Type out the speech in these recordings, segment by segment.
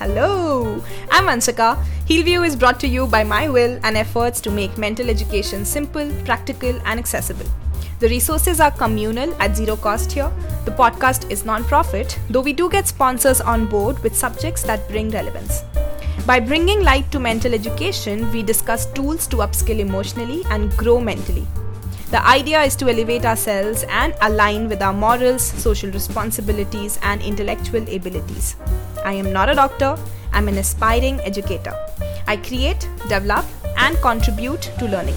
Hello, I'm Anshika. Healview is brought to you by my will and efforts to make mental education simple, practical, and accessible. The resources are communal at zero cost here. The podcast is non-profit, though we do get sponsors on board with subjects that bring relevance. By bringing light to mental education, we discuss tools to upskill emotionally and grow mentally. The idea is to elevate ourselves and align with our morals, social responsibilities, and intellectual abilities. I am not a doctor, I'm an aspiring educator. I create, develop, and contribute to learning.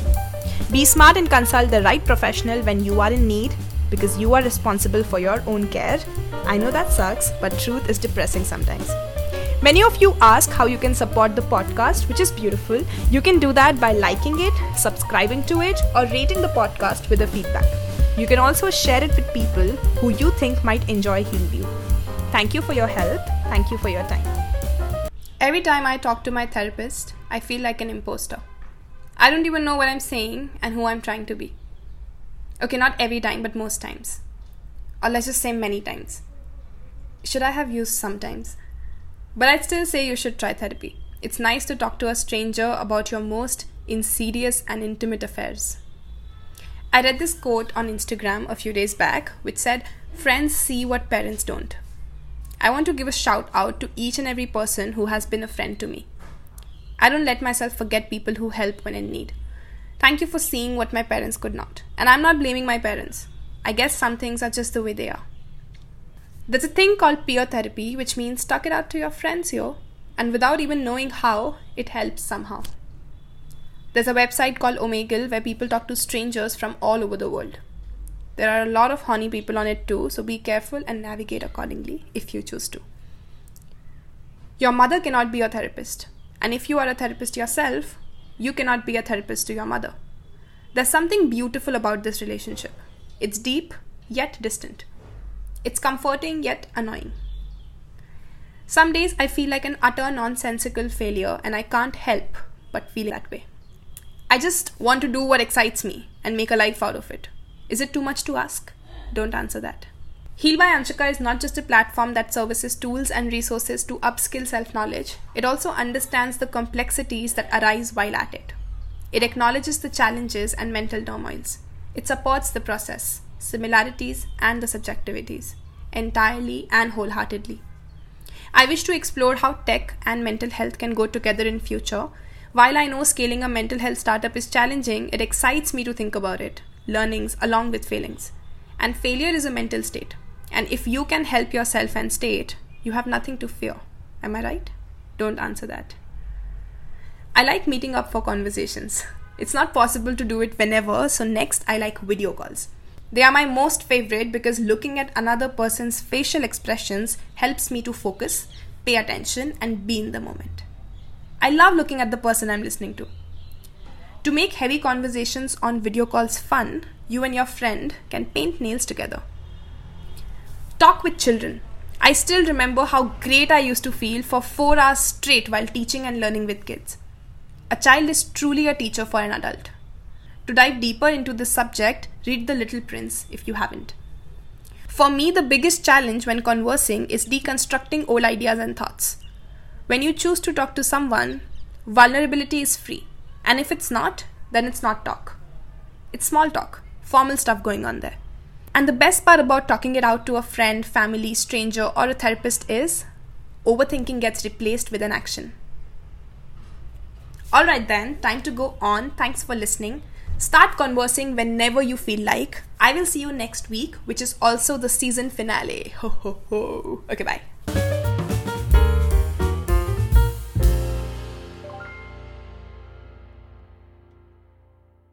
Be smart and consult the right professional when you are in need because you are responsible for your own care. I know that sucks, but truth is depressing sometimes. Many of you ask how you can support the podcast, which is beautiful. You can do that by liking it, subscribing to it, or rating the podcast with a feedback. You can also share it with people who you think might enjoy Healview. Thank you for your help. Thank you for your time. Every time I talk to my therapist, I feel like an imposter. I don't even know what I'm saying and who I'm trying to be. Okay, not every time, but most times. Or let's just say many times. Should I have used sometimes? But I'd still say you should try therapy. It's nice to talk to a stranger about your most insidious and intimate affairs. I read this quote on Instagram a few days back, which said, Friends see what parents don't. I want to give a shout out to each and every person who has been a friend to me. I don't let myself forget people who help when in need. Thank you for seeing what my parents could not. And I'm not blaming my parents. I guess some things are just the way they are. There's a thing called peer therapy, which means talk it out to your friends, yo. And without even knowing how, it helps somehow. There's a website called Omegle where people talk to strangers from all over the world. There are a lot of horny people on it too, so be careful and navigate accordingly if you choose to. Your mother cannot be your therapist. And if you are a therapist yourself, you cannot be a therapist to your mother. There's something beautiful about this relationship. It's deep, yet distant. It's comforting yet annoying. Some days I feel like an utter nonsensical failure and I can't help but feel that way. I just want to do what excites me and make a life out of it. Is it too much to ask? Don't answer that. Heal by Anshika is not just a platform that services tools and resources to upskill self knowledge, it also understands the complexities that arise while at it. It acknowledges the challenges and mental turmoils. It supports the process, similarities, and the subjectivities entirely and wholeheartedly. I wish to explore how tech and mental health can go together in future. While I know scaling a mental health startup is challenging, it excites me to think about it, learnings along with failings. And failure is a mental state. And if you can help yourself and state, you have nothing to fear. Am I right? Don't answer that. I like meeting up for conversations. It's not possible to do it whenever, so next I like video calls. They are my most favorite because looking at another person's facial expressions helps me to focus, pay attention, and be in the moment. I love looking at the person I'm listening to. To make heavy conversations on video calls fun, you and your friend can paint nails together. Talk with children. I still remember how great I used to feel for four hours straight while teaching and learning with kids. A child is truly a teacher for an adult. To dive deeper into this subject, read The Little Prince if you haven't. For me, the biggest challenge when conversing is deconstructing old ideas and thoughts. When you choose to talk to someone, vulnerability is free. And if it's not, then it's not talk. It's small talk, formal stuff going on there. And the best part about talking it out to a friend, family, stranger, or a therapist is overthinking gets replaced with an action. Alright then, time to go on. Thanks for listening. Start conversing whenever you feel like. I will see you next week, which is also the season finale. Ho ho ho. Okay, bye.